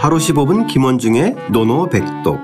하루 15분 김원중의 노노백독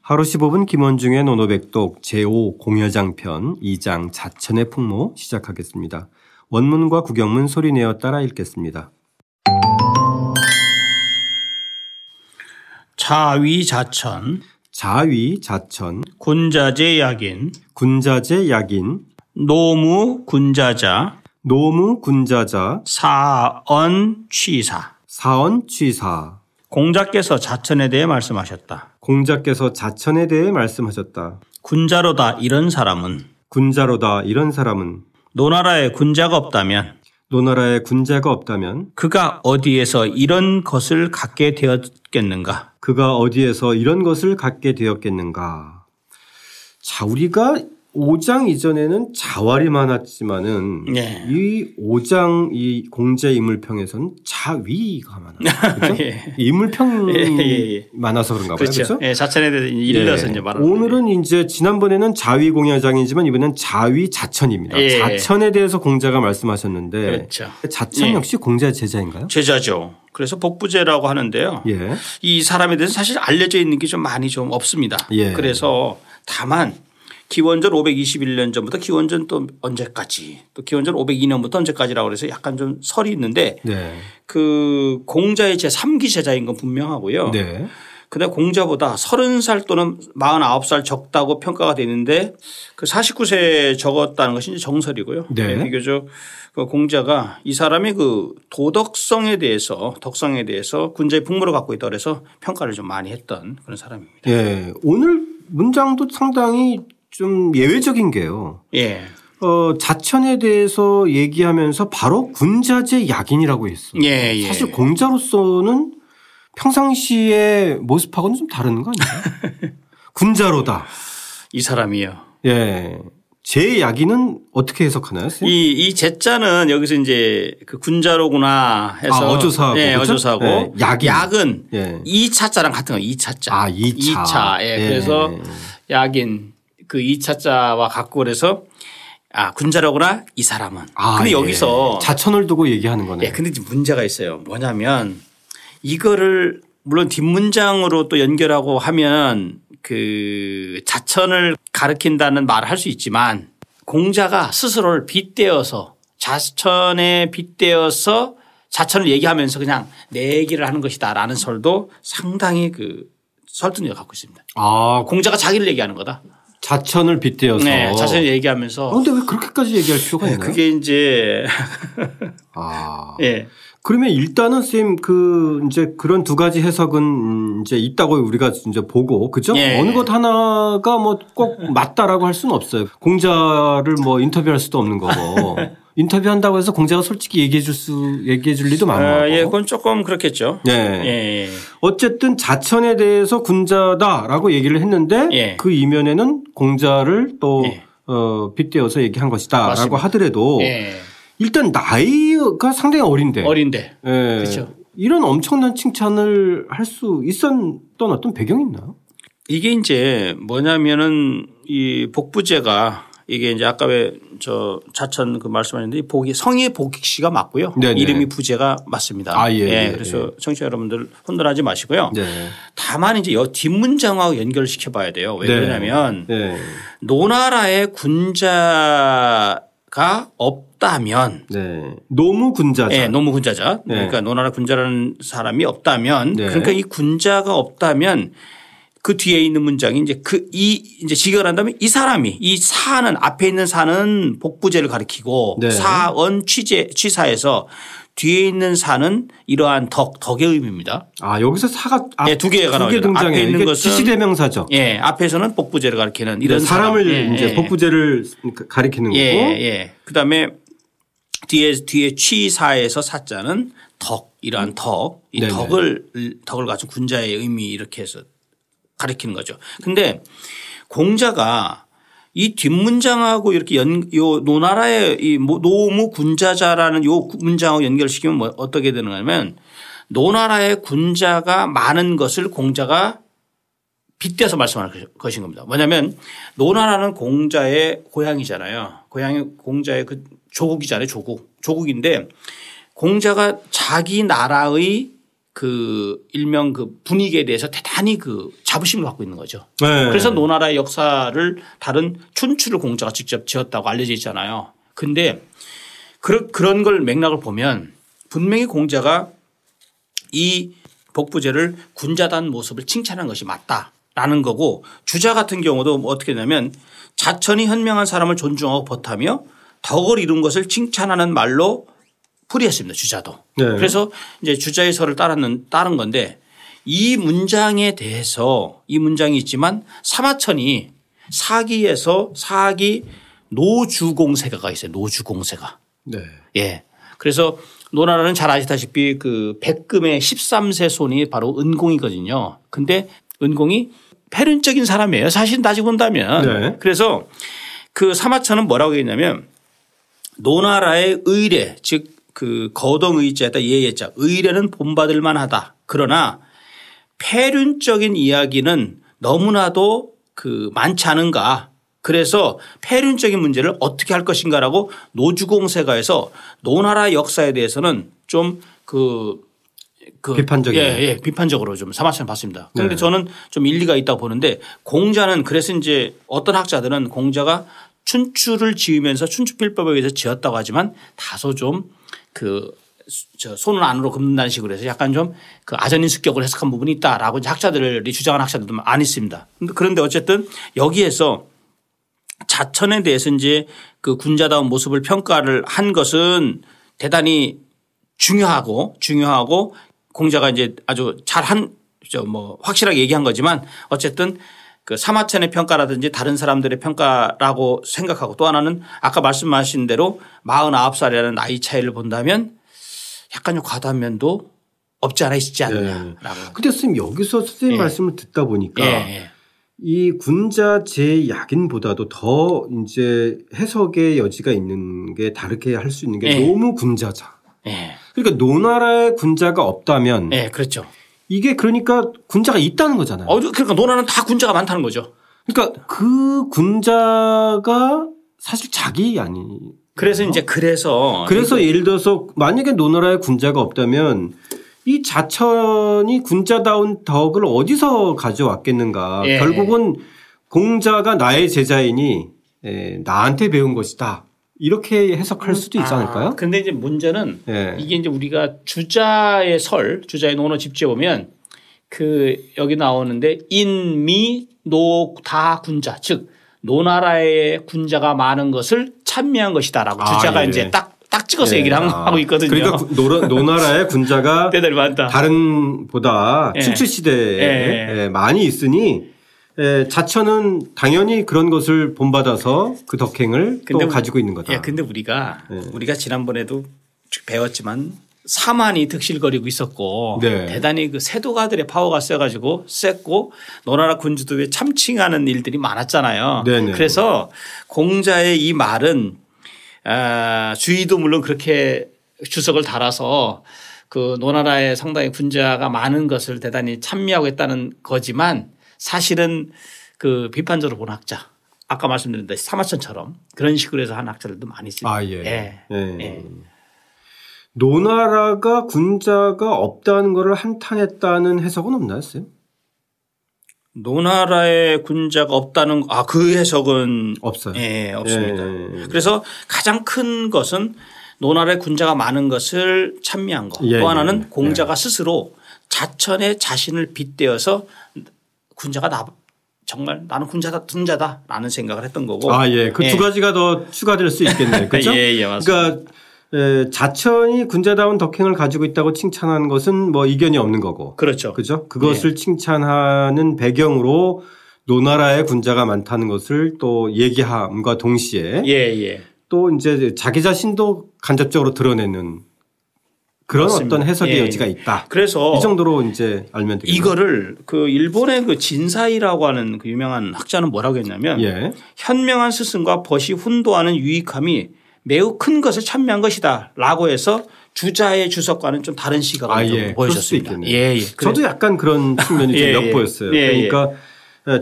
하루 15분 김원중의 노노백독 제5 공여장편 2장 자천의 풍모 시작하겠습니다. 원문과 구경문 소리내어 따라 읽겠습니다. 자위자천 자위 자천 군자재 약인 군자재 약인 노무 군자자 노무 군자자 사언 취사 사언 취사 공자께서 자천에 대해 말씀하셨다. 공자께서 자천에 대해 말씀하셨다. 군자로다 이런 사람은 군자로다 이런 사람은 노나라에 군자가 없다면 노나라에 군자가 없다면 그가 어디에서 이런 것을 갖게 되었겠는가? 그가 어디에서 이런 것을 갖게 되었겠는가? 자, 우리가 5장 이전에는 자활이 많았지만은 네. 이 5장 이 공제 인물평에서는 자위가 많아요. 그렇죠? 예. 인물평이 예, 예, 예. 많아서 그런가 봐요. 그렇죠. 그렇죠? 예, 자천에 대해서 일러서 예. 이제 말하는 오늘은 이제 지난번에는 자위 공야장이지만 이번엔 자위 자천입니다. 예. 자천에 대해서 공자가 말씀하셨는데 그렇죠. 자천 예. 역시 공자의 제자인가요? 제자죠. 그래서 복부제라고 하는데요. 예. 이 사람에 대해서 사실 알려져 있는 게 좀 많이 좀 없습니다. 예. 그래서 다만 기원전 521년 전부터 기원전 또 언제까지 또 기원전 502년부터 언제까지라고 그래서 약간 좀 설이 있는데 네. 그 공자의 제 3기 제자인 건 분명하고요. 네. 근데 공자보다 30살 또는 49살 적다고 평가가 되는데 그 49세 적었다는 것이 이제 정설이고요. 네. 비교적 그 공자가 이 사람이 그 도덕성에 대해서 덕성에 대해서 군자의 풍물을 갖고 있다 그래서 평가를 좀 많이 했던 그런 사람입니다. 예. 오늘 문장도 상당히 좀 예외적인 게요. 예. 어, 자천에 대해서 얘기하면서 바로 군자재 약인이라고 했어요. 예, 예. 사실 공자로서는 평상시의 모습하고는 좀 다른 거 아니에요? 군자로다. 이 사람이요. 예. 제 약인은 어떻게 해석하나요? 선생님? 이, 이 제자는 여기서 이제 그 군자로구나 해서. 아, 어조사하고 예, 그렇죠? 어조사하고. 예, 약인. 약은 예. 이 차자랑 같은 거, 이 차자. 아, 이 차. 이 차. 예. 예. 그래서 약인 그이 차자와 갖고 그래서 아, 군자로구나 이 사람은. 아, 근데 예. 여기서 자천을 두고 얘기하는 거네요. 예, 근데 문제가 있어요. 뭐냐면 이거를 물론 뒷문장으로 또 연결하고 하면 그 자천을 가르킨다는 말을 할 수 있지만 공자가 스스로를 빗대어서 자천에 빗대어서 자천을 얘기하면서 그냥 내 얘기를 하는 것이다라는 설도 상당히 그 설득력을 갖고 있습니다. 아, 공자가 자기를 얘기하는 거다. 자천을 빗대어서. 네, 자천을 얘기하면서 어, 근데 왜 그렇게까지 얘기할 필요가 있나요? 그게 이제 아. 예. 그러면 일단은 쌤 그 이제 그런 두 가지 해석은 음, 이제 있다고 우리가 이제 보고 그죠? 예. 어느 것 하나가 뭐 꼭 맞다라고 할 수는 없어요. 공자를 뭐 인터뷰할 수도 없는 거고 인터뷰한다고 해서 공자가 솔직히 얘기해 줄 수 얘기해 줄 리도 아, 많고. 예, 그건 조금 그렇겠죠. 네. 예. 예. 어쨌든 자천에 대해서 군자다라고 얘기를 했는데 예. 그 이면에는 공자를 또 예. 어, 빗대어서 얘기한 것이다라고 맞습니다. 하더라도 예. 일단 나이가 상당히 어린데 어린데. 예. 그렇죠. 이런 엄청난 칭찬을 할 수 있었던 어떤 배경이 있나요? 이게 이제 뭐냐면은 이 복부제가 이게 이제 아까 왜 저 자천 그 말씀하셨는데 이 복이 성의 복익 씨가 맞고요. 네네. 이름이 부제가 맞습니다. 아, 예, 예, 그래서 청취자 여러분들 혼돈하지 마시고요. 네. 다만 이제 여 뒷문장하고 연결시켜 봐야 돼요. 왜 네. 그러냐면 네. 노나라의 군자가 없다면 네. 노무 군자자. 예, 노무 군자자. 네. 그러니까 노나라 군자라는 사람이 없다면 네. 그러니까 이 군자가 없다면 그 뒤에 있는 문장이 이제 그 이 이제 직역을 한다면 이 사람이 이 사는 앞에 있는 사는 복부제를 가리키고 네. 사언 취재 취사에서 뒤에 있는 사는 이러한 덕 덕의 의미입니다. 아 여기서 사가 앞, 예, 두 개가 두개 나와요. 앞에 있는 것은- 지시대명사죠. 예, 앞에서는 복부제를 가리키는 이런 네, 사람을 사람. 예, 이제 예. 복부제를 가리키는 예, 거고. 예. 그다음에 뒤에 뒤에 취사에서 사자는 덕 이러한 덕, 이 네네. 덕을 덕을 가진 군자의 의미 이렇게 해서 가리키는 거죠. 근데 공자가 이 뒷문장하고 이렇게 연, 요 노나라의 이 모- 노무 군자자라는 요 문장하고 연결시키면 뭐 어떻게 하면 노나라의 군자가 많은 것을 공자가 빗대서 말씀하는 것인 겁니다. 뭐냐면 노나라는 공자의 고향이잖아요. 고향이 공자의 그 조국이잖아요. 조국. 조국인데 공자가 자기 나라의 그 일명 그 분위기에 대해서 대단히 그 자부심을 갖고 있는 거죠. 네. 그래서 노나라의 역사를 다른 춘추를 공자가 직접 지었다고 알려져 있잖아요. 근데 그런 그런 걸 맥락을 보면 분명히 공자가 이 복부제를 군자단 모습을 칭찬한 것이 맞다라는 거고 주자 같은 경우도 뭐 어떻게 되냐면 자천이 현명한 사람을 존중하고 버타며 덕을 이룬 것을 칭찬하는 말로 풀이했습니다. 주자도. 네. 그래서 이제 주자의 설을 따르는 따른 건데 이 문장에 대해서 이 문장이 있지만 사마천이 사기에서 사기 노주공세가가 있어요. 노주공세가. 네. 예. 그래서 노나라는 잘 아시다시피 그 백금의 13세 손이 바로 은공이거든요. 근데 은공이 패륜적인 사람이에요. 사실 따지고 본다면. 네. 그래서 그 사마천은 뭐라고 했냐면 노나라의 의례 즉 그 거동 의자에다 예예자 의례는 본받을 만하다. 그러나 폐륜적인 이야기는 너무나도 그 많지 않은가. 그래서 폐륜적인 문제를 어떻게 할 것인가라고 노주공세가에서 노나라 역사에 대해서는 좀그 그 비판적이네요. 예, 예, 비판적으로 좀 사마천을 봤습니다. 그런데 네. 저는 좀 일리가 있다고 보는데 공자는 그래서 이제 어떤 학자들은 공자가 춘추를 지으면서 춘추필법에 의해서 지었다고 하지만 다소 좀 그저 손을 안으로 긋는다는 식으로 해서 약간 좀 그 아전인 습격을 해석한 부분이 있다라고 학자들이 주장한 학자들도 많이 있습니다. 그런데 어쨌든 여기에서 자천에 대해서 이제 그 군자다운 모습을 평가를 한 것은 대단히 중요하고 중요하고 공자가 이제 아주 잘한 저뭐 확실하게 얘기한 거지만 어쨌든 그 사마천의 평가라든지 다른 사람들의 평가라고 생각하고 또 하나는 아까 말씀하신 대로 49살이라는 나이 차이를 본다면 약간 좀 과도한 면도 없지 않아 있지 네. 않느냐라고. 근데 선생님 여기서 선생님 예. 말씀을 듣다 보니까 예, 예. 이 군자 제 약인보다도 더 이제 해석의 여지가 있는 게 다르게 할 수 있는 게 예. 노무 군자자. 예. 그러니까 노나라에 군자가 없다면 예, 그렇죠. 이게 그러니까 군자가 있다는 거잖아요. 어, 그러니까 노나는 다 군자가 많다는 거죠. 그러니까 그 군자가 사실 자기 아니. 그래서 이제 그래서 그래서 예를 들어서 만약에 노나라에 군자가 없다면 이 자천이 군자다운 덕을 어디서 가져왔겠는가. 예. 결국은 공자가 나의 제자이니 에, 나한테 배운 것이다. 이렇게 해석할 수도 있지 않을까요? 아, 근데 이제 문제는 예. 이게 이제 우리가 주자의 설, 주자의 논어 집주에 보면 그 여기 나오는데 인미 노 다 군자 즉 노나라의 군자가 많은 것을 찬미한 것이다라고 아, 주자가 예. 이제 딱딱 찍어서 예. 얘기를 한- 아, 하고 있거든요. 그러니까 구- 노라- 노나라의 군자가. 다른 보다 예. 춘추 시대에 예. 예, 많이 있으니 예, 자천은 당연히 그런 것을 본받아서 그 덕행을 또 근데 가지고 있는 거다. 예, 근데 우리가 예. 우리가 지난번에도 쭉 배웠지만 사만이 득실거리고 있었고 네. 대단히 그 세도가들의 파워가 세가지고 셌고 노나라 군주도에 참칭하는 일들이 많았잖아요. 네네. 그래서 공자의 이 말은 아, 주의도 물론 그렇게 주석을 달아서 그 노나라에 상당히 군자가 많은 것을 대단히 찬미하고 했다는 거지만 사실은 그 비판적으로 본 학자 아까 말씀드린 듯이 사마천처럼 그런 식으로 해서 한 학자들도 많이 있습니다. 아, 예. 예. 예. 예. 노나라가 군자가 없다는 것을 한탄했다는 해석은 없나요, 쌤? 노나라에 군자가 없다는 아 그 해석은 없어요. 예, 없습니다. 예, 예. 그래서 가장 큰 것은 노나라에 군자가 많은 것을 찬미한 것. 예, 또 하나는 예. 공자가 스스로 자천에 자신을 빗대어서 군자가 나 정말 나는 군자다 군자다라는 생각을 했던 거고. 아, 예. 그두 가지가 더 추가될 수 있겠네요. 그렇죠? 예, 예, 맞습니다. 그러니까 에, 자천이 군자다운 덕행을 가지고 있다고 칭찬하는 것은 뭐 이견이 없는 거고. 그렇죠. 그죠? 그것을 칭찬하는 배경으로 노나라의 군자가 많다는 것을 또 얘기함과 동시에 예, 예. 또 이제 자기 자신도 간접적으로 드러내는 그런 맞습니다. 어떤 해석의 예. 여지가 있다. 그래서 이 정도로 이제 알면 되겠네요. 이거를 그 일본의 그 진사이라고 하는 그 유명한 학자는 뭐라고 했냐면 예. 현명한 스승과 벗이 훈도하는 유익함이 매우 큰 것을 찬미한 것이다 라고 해서 주자의 주석과는 좀 다른 시각을 아, 좀 예. 보여줬습니다. 예, 예. 저도 약간 그런 측면이 좀 예, 예. 엿보였어요. 예, 예. 그러니까 예,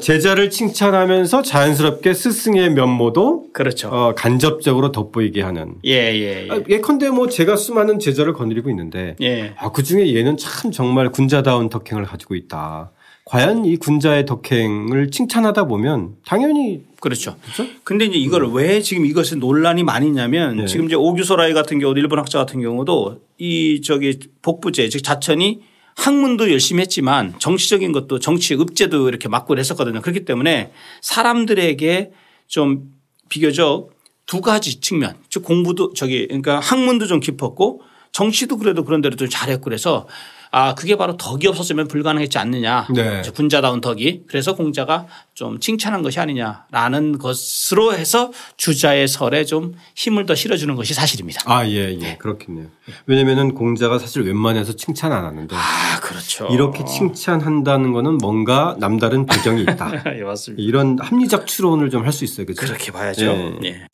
제자를 칭찬하면서 자연스럽게 스승의 면모도 그렇죠. 어, 간접적으로 돋보이게 하는. 예, 예, 예. 아, 예컨대 뭐 제가 수많은 제자를 거느리고 있는데 예. 아, 그 중에 얘는 참 정말 군자다운 덕행을 가지고 있다. 과연 이 군자의 덕행을 칭찬하다 보면 당연히 그렇죠. 그렇죠? 근데 이제 이걸 왜 지금 이것이 논란이 많이 있냐면 네. 지금 이제 오규소라이 같은 경우도 일본 학자 같은 경우도 이 저기 복부제 즉 자천이 학문도 열심히 했지만 정치적인 것도 정치 읍제도 이렇게 맡고 했었거든요. 그렇기 때문에 사람들에게 좀 비교적 두 가지 측면 즉 공부도 저기 그러니까 학문도 좀 깊었고 정치도 그래도 그런 대로 좀 잘했고 그래서 아 그게 바로 덕이 없었으면 불가능했지 않느냐 네. 군자다운 덕이 그래서 공자가 좀 칭찬한 것이 아니냐라는 것으로 해서 주자의 설에 좀 힘을 더 실어주는 것이 사실입니다. 아, 예, 예. 그렇겠네요. 왜냐면은 공자가 사실 웬만해서 칭찬 안 하는데 아 그렇죠. 이렇게 칭찬한다는 거는 뭔가 남다른 배경이 있다. 예, 맞습니다. 이런 합리적 추론을 좀 할 수 있어요. 그죠? 그렇게 봐야죠. 예. 예.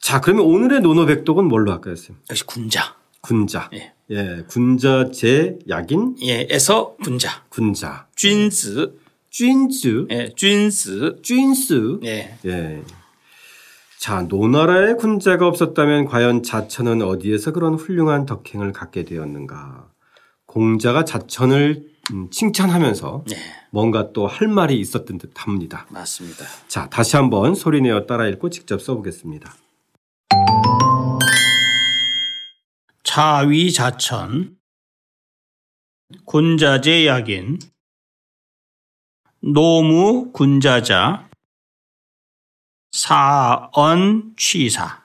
자, 그러면 오늘의 노노백독은 뭘로 할까요, 쌤? 역시 군자. 군자. 예. 예. 군자 제 약인 예, 에서 군자. 군자. 쥔즈. 쥔즈. 예, 쥔스. 쥔스. 예. 예. 자, 노나라에 군자가 없었다면 과연 자천은 어디에서 그런 훌륭한 덕행을 갖게 되었는가? 공자가 자천을 음, 칭찬하면서 예. 뭔가 또 할 말이 있었던 듯 합니다. 맞습니다. 자, 다시 한번 소리내어 따라 읽고 직접 써보겠습니다. 차위자천 군자제 약인 노무 군자자 사언 취사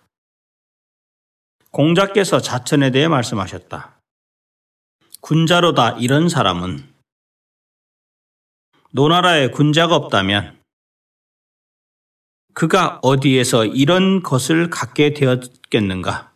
공자께서 자천에 대해 말씀하셨다. 군자로다 이런 사람은 노나라에 군자가 없다면 그가 어디에서 이런 것을 갖게 되었겠는가?